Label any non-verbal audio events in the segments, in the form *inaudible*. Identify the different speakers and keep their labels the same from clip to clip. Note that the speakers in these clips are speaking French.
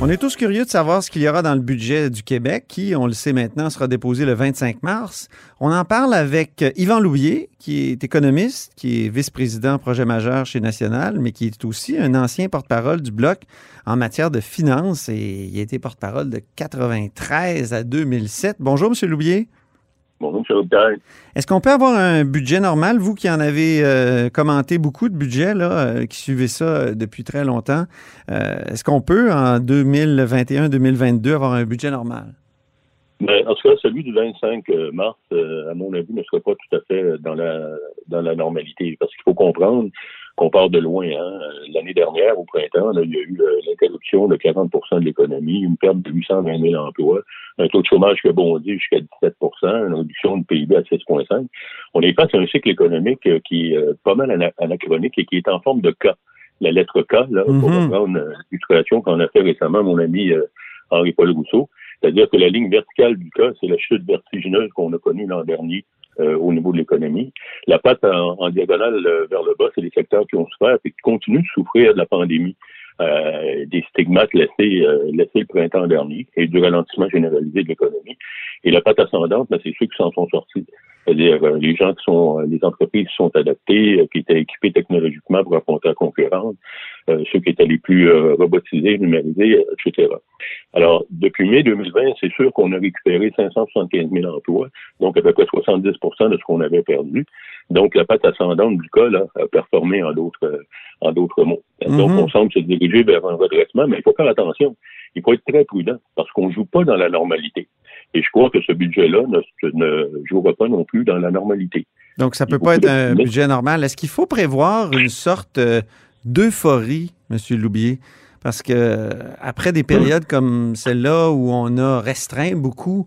Speaker 1: On est tous curieux de savoir ce qu'il y aura dans le budget du Québec, qui, on le sait maintenant, sera déposé le 25 mars. On en parle avec Yvan Louvier, qui est économiste, qui est vice-président projet majeur chez National, mais qui est aussi un ancien porte-parole du Bloc en matière de finances et il a été porte-parole de 93 à 2007. Bonjour, M. Louvier.
Speaker 2: Bonjour, M.
Speaker 1: Est-ce qu'on peut avoir un budget normal, vous qui en avez euh, commenté beaucoup de budgets, là, euh, qui suivez ça euh, depuis très longtemps, est-ce qu'on peut, en 2021-2022, avoir un budget normal?
Speaker 2: Ben, en tout cas, celui du 25 mars, à mon avis, ne sera pas tout à fait dans la dans la normalité. Parce qu'il faut comprendre qu'on part de loin. Hein. L'année dernière, au printemps, il y a eu euh, l'interruption de 40% de l'économie, une perte de 820 000 emplois, un taux de chômage qui a bondi jusqu'à 17% une réduction du PIB à 6,5 On est face à un cycle économique euh, qui est euh, pas mal anachronique et qui est en forme de cas. La lettre K, là, pour mm-hmm. reprendre l'illustration qu'on a fait récemment, mon ami Henri-Paul Rousseau, c'est-à-dire que la ligne verticale du cas, c'est la chute vertigineuse qu'on a connue l'an dernier euh, au niveau de l'économie. La patte en, diagonale euh, vers le bas, c'est les secteurs qui ont souffert et qui continuent de souffrir de la pandémie. Euh, des stigmates laissés, laissés le printemps dernier et du ralentissement généralisé de l'économie. Et la patte ascendante, ben, c'est ceux qui s'en sont sortis. C'est-à-dire euh, les gens qui sont, euh, les entreprises qui sont adaptées, euh, qui étaient équipées technologiquement pour affronter la concurrence, ceux qui étaient les plus robotisés, numérisés, etc. Alors, depuis mai 2020, c'est sûr qu'on a récupéré 575 000 emplois, donc à peu près 70% de ce qu'on avait perdu. Donc, la patte ascendante du cas là, a performé en d'autres en d'autres mots. Donc, mm-hmm. on semble se diriger vers un redressement, mais il faut faire attention. Il faut être très prudent parce qu'on joue pas dans la normalité. Et je crois que ce budget-là ne, jouera pas non plus dans la normalité.
Speaker 1: Donc, ça ne peut pas être un budget normal. Est-ce qu'il faut prévoir une sorte euh, d'euphorie, M. Loubier? Parce que après des périodes comme celle-là où on a restreint beaucoup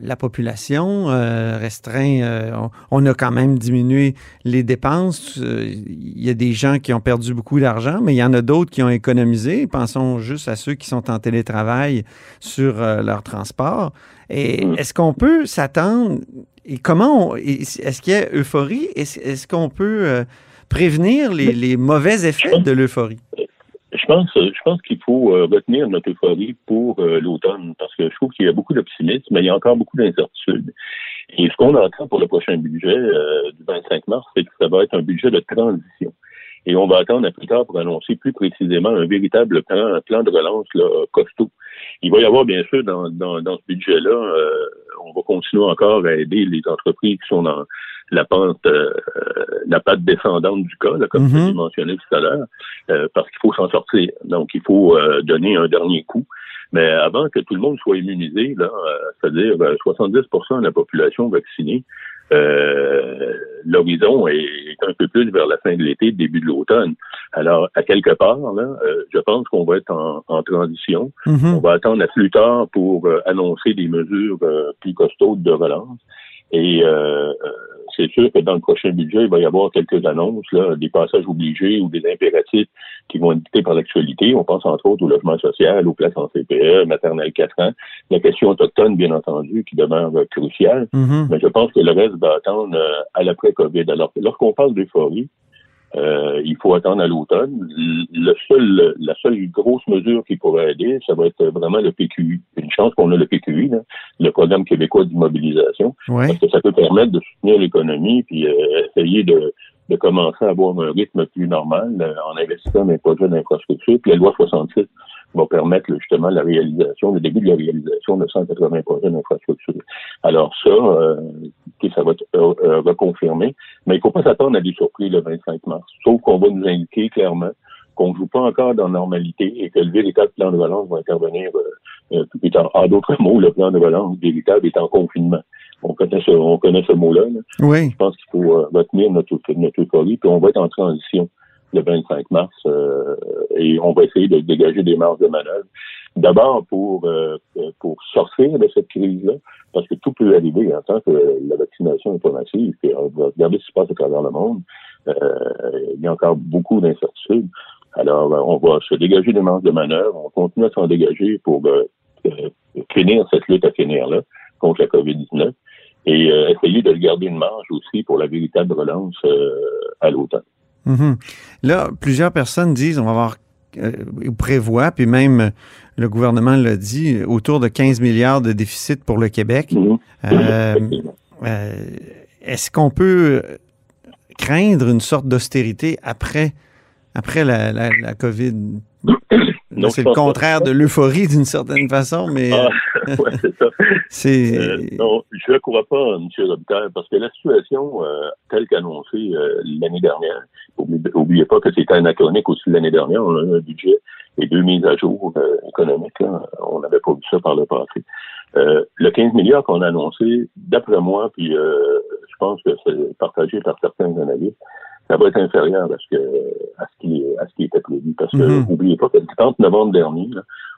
Speaker 1: la population euh, restreint. Euh, on, a quand même diminué les dépenses. Euh, il y a des gens qui ont perdu beaucoup d'argent, mais il y en a d'autres qui ont économisé. Pensons juste à ceux qui sont en télétravail sur leur transport. Et mm. est-ce qu'on peut s'attendre et comment est-ce qu'il y a euphorie? Est-ce qu'on peut prévenir les mauvais effets de l'euphorie?
Speaker 2: Je pense, je pense qu'il faut euh, retenir notre euphorie pour euh, l'automne parce que je trouve qu'il y a beaucoup d'optimisme, mais il y a encore beaucoup d'incertitudes. Et ce qu'on entend pour le prochain budget euh, du 25 mars, c'est que ça va être un budget de transition. Et on va attendre à plus tard pour annoncer plus précisément un véritable plan, un plan de relance là, costaud. Il va y avoir bien sûr dans, dans, dans ce budget-là, on va continuer encore à aider les entreprises qui sont dans la pente, euh, la patte descendante du cas, comme je l'ai mentionné tout à l'heure, euh, parce qu'il faut s'en sortir. Donc, il faut euh, donner un dernier coup. Mais avant que tout le monde soit immunisé, là, c'est-à-dire 70% de la population vaccinée, l'horizon est un peu plus vers la fin de l'été, début de l'automne. Alors, à quelque part, là, je pense qu'on va être en, transition. Mm-hmm. On va attendre à plus tard pour annoncer des mesures plus costaudes de relance. Et euh, c'est sûr que dans le prochain budget, il va y avoir quelques annonces, là, des passages obligés ou des impératifs qui vont être dictés par l'actualité. On pense entre autres au logement social, aux places en CPE, maternelle 4 ans, la question autochtone, bien entendu, qui demeure cruciale. Mm-hmm. Mais je pense que le reste va attendre euh, à l'après-COVID. Alors, lorsqu'on parle d'euphorie, euh, il faut attendre à l'automne. Le seul, la seule grosse mesure qui pourrait aider, ça va être vraiment le PQI. Une chance qu'on a le PQI, le programme québécois d'immobilisation, parce que ça peut permettre de soutenir l'économie puis euh, essayer de, de commencer à avoir un rythme plus normal euh, en investissant dans les projets d'infrastructure. Puis la loi 66 va permettre justement la réalisation, le début de la réalisation de 180 projets d'infrastructure. Alors ça, euh, ça va être euh, euh, reconfirmé, mais il ne faut pas s'attendre à des surprises le 25 mars, sauf qu'on va nous indiquer clairement qu'on joue pas encore dans la normalité et que le véritable plan de relance va intervenir, euh, euh en, d'autres mots, le plan de relance véritable est en confinement. On connaît ce, on connaît ce mot-là.
Speaker 1: Oui.
Speaker 2: Je pense qu'il faut euh, retenir notre, notre euphorie, puis on va être en transition le 25 mars euh, et on va essayer de dégager des marges de manœuvre. D'abord pour euh, pour sortir de cette crise-là, parce que tout peut arriver en tant que la vaccination est pas massive. Et on va regarder ce qui se passe à travers le monde. Euh, il y a encore beaucoup d'incertitudes. Alors, on va se dégager des marges de manœuvre. On continue à s'en dégager pour finir cette lutte à finir-là contre la COVID-19 et essayer de garder une marge aussi pour la véritable relance à l'automne.
Speaker 1: Mhm. Là, plusieurs personnes disent on va avoir euh, prévoit, puis même le gouvernement l'a dit, autour de 15 milliards de déficit pour le Québec. Mhm. Euh, euh, est-ce qu'on peut craindre une sorte d'austérité après, après la, la, la COVID? C'est le contraire de l'euphorie d'une certaine façon, mais. Ah, *laughs*
Speaker 2: ouais, c'est ça. Euh, non, je ne crois pas, M. Robitaille, parce que la situation, euh, telle qu'annoncée euh, l'année dernière, n'oubliez pas que c'était anachronique aussi l'année dernière, on a eu un budget et deux mises à jour économiques, on n'avait pas vu ça par le passé. le 15 milliards qu'on a annoncé, d'après moi, puis je pense que c'est partagé par certains analystes, ça va être inférieur à ce, que, à ce, qui, à ce qui était prévu. Parce que, n'oubliez mhm. pas que le 30 novembre dernier,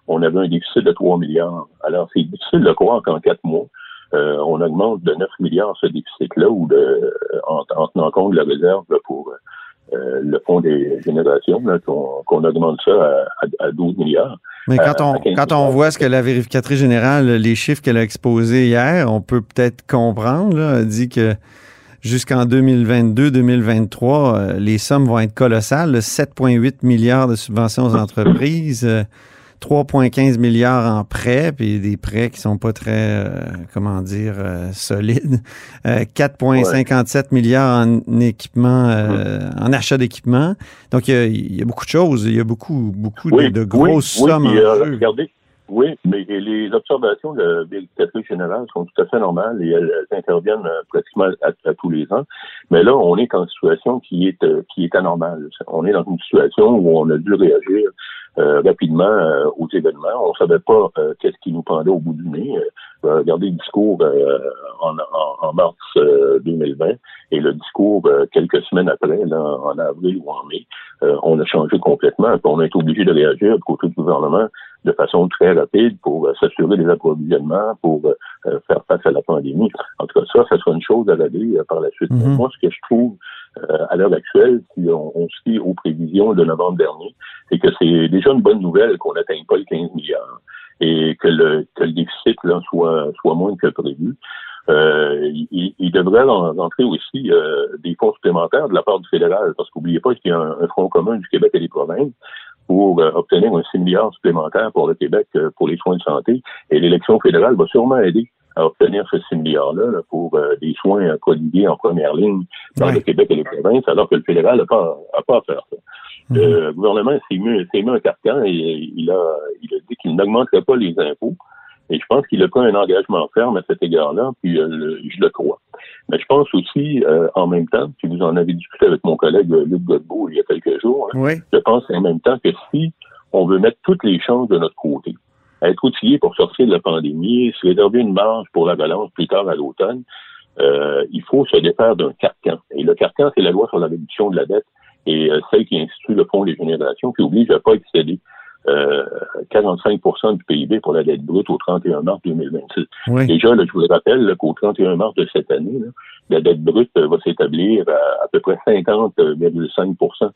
Speaker 2: on avait un déficit de 3 milliards. Alors, c'est difficile de croire qu'en quatre mois, euh, on augmente de 9 milliards ce déficit-là ou de, en, tenant compte de la réserve pour euh, le fonds des générations, qu'on augmente ça à, 12 milliards.
Speaker 1: Mais quand on, quand on voit ce que la vérificatrice générale, les chiffres qu'elle a exposés hier, on peut peut-être comprendre. Là, elle dit que jusqu'en 2022-2023, euh, les sommes vont être colossales. 7,8 milliards de subventions aux entreprises, 3,15 euh, milliards en prêts, puis des prêts qui sont pas très, euh, comment dire, solides. 4,57 milliards en équipement, en achat d'équipement. Donc, il y, a beaucoup de choses. Il y a beaucoup, beaucoup de, grosses sommes en jeu.
Speaker 2: Oui, mais les observations de vérificatrice générale sont tout à fait normales et elles, interviennent euh, pratiquement à, tous les ans. Mais là, on est en situation qui est euh, qui est anormale. On est dans une situation où on a dû réagir euh, rapidement aux événements. On savait pas qu'est-ce qui nous pendait au bout du nez. regardez le discours en, en, mars 2020 et le discours quelques semaines après, là, en avril ou en mai. on a changé complètement. On a été obligé de réagir du côté du gouvernement de façon très rapide pour euh, s'assurer des approvisionnements, pour euh, euh, faire face à la pandémie. En tout cas, ça, ça sera une chose à regarder par la suite. Mhm. Moi, ce que je trouve à l'heure actuelle, si on, on se fie aux prévisions de novembre dernier, c'est que c'est déjà une bonne nouvelle qu'on n'atteigne pas les 15 milliards et que le, que le déficit là, soit, soit moins que prévu. Euh, il, il, devrait rentrer aussi des fonds supplémentaires de la part du fédéral, parce qu'oubliez pas qu'il y a un, un, front commun du Québec et des provinces pour euh, obtenir un 6 milliards supplémentaire pour le Québec euh, pour les soins de santé. Et l'élection fédérale va sûrement aider à obtenir ce 6 milliards-là pour euh, des soins prodigués en première ligne dans le Québec et les provinces, alors que le fédéral n'a pas, a pas à faire ça. Mhm. Le gouvernement s'est mis, mis, un carcan et il a, il a dit qu'il n'augmenterait pas les impôts et je pense qu'il a pris un engagement ferme à cet égard-là, puis euh, je le crois. Mais je pense aussi, euh, en même temps, si vous en avez discuté avec mon collègue euh, Luc Godbout il y a quelques jours, hein, je pense en même temps que si on veut mettre toutes les chances de notre côté, être outillé pour sortir de la pandémie, se réserver une marge pour la balance plus tard à l'automne, il faut se défaire d'un carcan. Et le carcan, c'est la loi sur la réduction de la dette et celle qui institue le fonds des générations qui oblige à pas excéder 45% euh, du PIB pour la dette brute au 31 mars 2026. Déjà, là, je vous rappelle qu'au 31 mars de cette année, la dette brute euh, va s'établir à à peu près 50,5%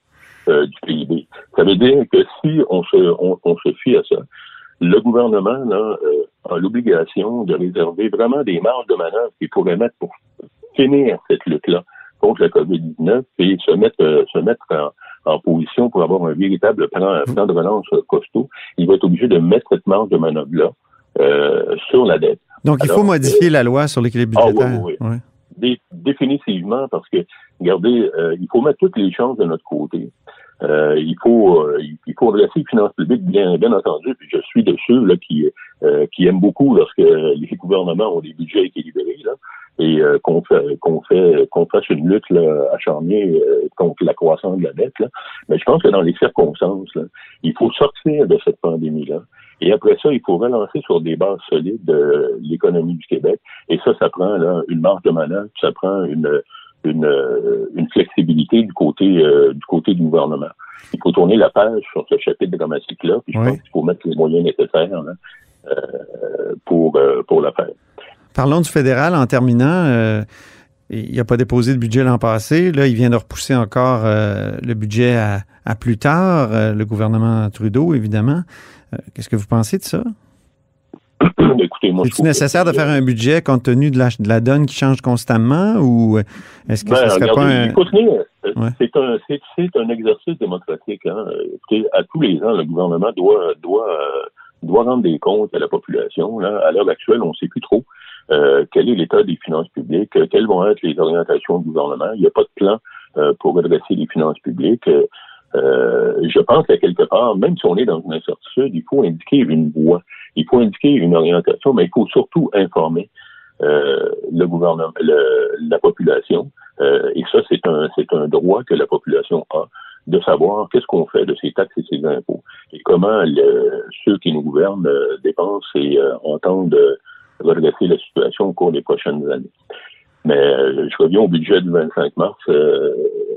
Speaker 2: euh, du PIB. Ça veut dire que si on se, on, se fie à ça, le gouvernement là, a l'obligation de réserver vraiment des marges de manœuvre qu'il pourrait mettre pour finir cette lutte-là contre la COVID-19 et se mettre, se mettre en, en position pour avoir un véritable plan, plan de relance costaud, il va être obligé de mettre cette marge de manœuvre-là euh, sur la dette.
Speaker 1: Donc, il faut modifier la loi sur l'équilibre ah budgétaire.
Speaker 2: oui, oui, définitivement, parce que, regardez, euh, il faut mettre toutes les chances de notre côté. Euh, il faut il faut redresser les finances publiques, bien, bien entendu, puis je suis de ceux là, qui, qui aiment beaucoup lorsque les gouvernements ont des budgets équilibrés. Là. Et euh, qu'on fait qu'on fait qu'on fasse une lutte là, acharnée euh, contre la croissance de la dette. Là. Mais je pense que dans les circonstances, là, il faut sortir de cette pandémie-là. Et après ça, il faut relancer sur des bases solides de l'économie du Québec. Et ça, ça prend là, une marge de manœuvre, ça prend une, une, une flexibilité du côté du côté du gouvernement. Il faut tourner la page sur ce chapitre dramatique-là, puis je pense qu'il faut mettre les moyens nécessaires là, euh, pour, euh, pour le faire.
Speaker 1: Parlons du fédéral en terminant. Euh, il n'a pas déposé de budget l'an passé. Là, il vient de repousser encore le budget à, plus tard, le gouvernement Trudeau, évidemment. Qu'est-ce que vous pensez de ça? *coughs*
Speaker 2: Écoutez, moi,
Speaker 1: Est-il nécessaire de faire un budget compte tenu de la, de la donne qui change constamment ou est-ce que
Speaker 2: ben,
Speaker 1: ce serait pas un...
Speaker 2: C'est un, c'est, un exercice démocratique. Hein. Écoutez, à tous les ans, le gouvernement doit, doit doit rendre des comptes à la population. Là. À l'heure actuelle, on ne sait plus trop euh, quel est l'état des finances publiques, euh, quelles vont être les orientations du gouvernement? Il n'y a pas de plan euh, pour redresser les finances publiques. je pense qu'à quelque part, même si on est dans une incertitude, il faut indiquer une voie, il faut indiquer une orientation, mais il faut surtout informer le gouvernement, la population. et ça, c'est un, c'est un droit que la population a de savoir qu'est-ce qu'on fait de ces taxes et ces impôts et comment ceux qui nous gouvernent euh, dépensent et euh, entendent euh, redresser la situation au cours des prochaines années. Mais je reviens au budget du 25 mars. Euh,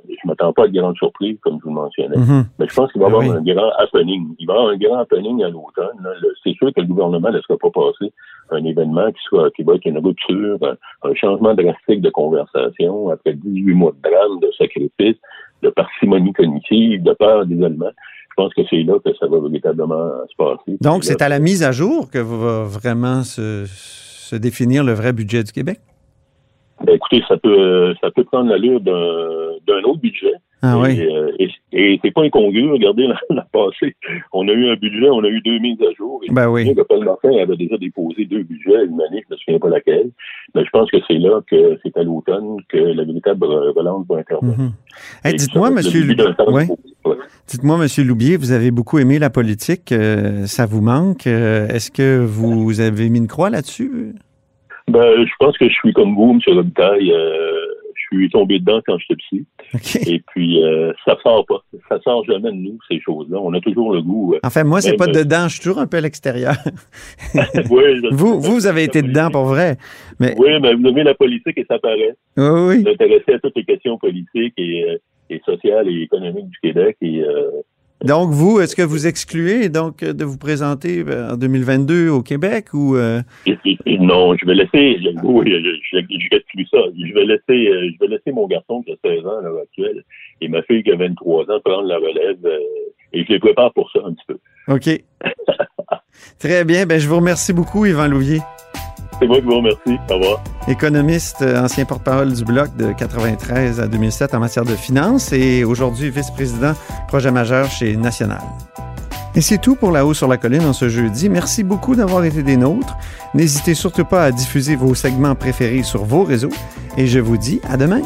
Speaker 2: je m'attends pas à de grandes surprises, comme je vous le mentionnais. Mm-hmm. Mais je pense qu'il va y avoir un grand happening. Il va y avoir un grand happening à l'automne. C'est sûr que le gouvernement ne laissera pas passer un événement qui soit qui va être une rupture, un, changement drastique de conversation après 18 mois de drame, de sacrifice, de parcimonie cognitive, de peur d'isolement. Je pense que c'est là que ça va véritablement se passer.
Speaker 1: Donc, c'est à la mise à jour que va vraiment se, se définir le vrai budget du Québec?
Speaker 2: Ben, écoutez, ça peut ça peut prendre l'allure d'un autre budget.
Speaker 1: Ah
Speaker 2: et,
Speaker 1: oui.
Speaker 2: Euh, et, c'est pas incongru. Regardez l'an passé, on a eu un budget, on a eu deux mises à jour.
Speaker 1: ben oui.
Speaker 2: Le Paul Martin avait déjà déposé deux budgets une année, je ne me souviens pas laquelle. Mais je pense que c'est là que c'est à l'automne que la véritable relance va intervenir.
Speaker 1: Mm-hmm. Dites-moi, Monsieur Loubier. Ouais. Dites-moi, Monsieur Loubier, vous avez beaucoup aimé la politique. Euh, ça vous manque. Euh, est-ce que vous avez mis une croix là-dessus?
Speaker 2: Ben, je pense que je suis comme vous, M. Robitaille. Euh, suis tombé dedans quand j'étais petit. Et puis, euh, ça sort pas. Ça sort jamais de nous, ces choses-là. On a toujours le goût. Euh,
Speaker 1: enfin, moi, c'est pas dedans. Je suis toujours un peu à l'extérieur. *laughs*
Speaker 2: oui, *laughs*
Speaker 1: vous, vous avez été dedans pour vrai. Mais...
Speaker 2: Oui, mais vous aimez la politique et ça paraît.
Speaker 1: Oui, oui.
Speaker 2: Vous intéressez à toutes les questions politiques et, et sociales et économiques du Québec. Et
Speaker 1: donc, vous, est-ce que vous excluez donc de vous présenter en 2022 au Québec ou euh?
Speaker 2: Non, je vais laisser. Oui, j'exclus ça. Je vais laisser, euh, je vais laisser mon garçon qui a 16 ans à l'heure actuelle et ma fille qui a 23 ans prendre la relève euh, et je les prépare pour ça un petit peu.
Speaker 1: OK. *laughs* Très bien. Ben, je vous remercie beaucoup, Yvan Louvier.
Speaker 2: C'est moi qui vous remercie. Au revoir.
Speaker 1: Économiste, euh, ancien porte-parole du Bloc de 93 à 2007 en matière de finances et aujourd'hui vice-président projet majeur chez National. Et c'est tout pour La Haut sur la Colline en ce jeudi. Merci beaucoup d'avoir été des nôtres. N'hésitez surtout pas à diffuser vos segments préférés sur vos réseaux et je vous dis à demain.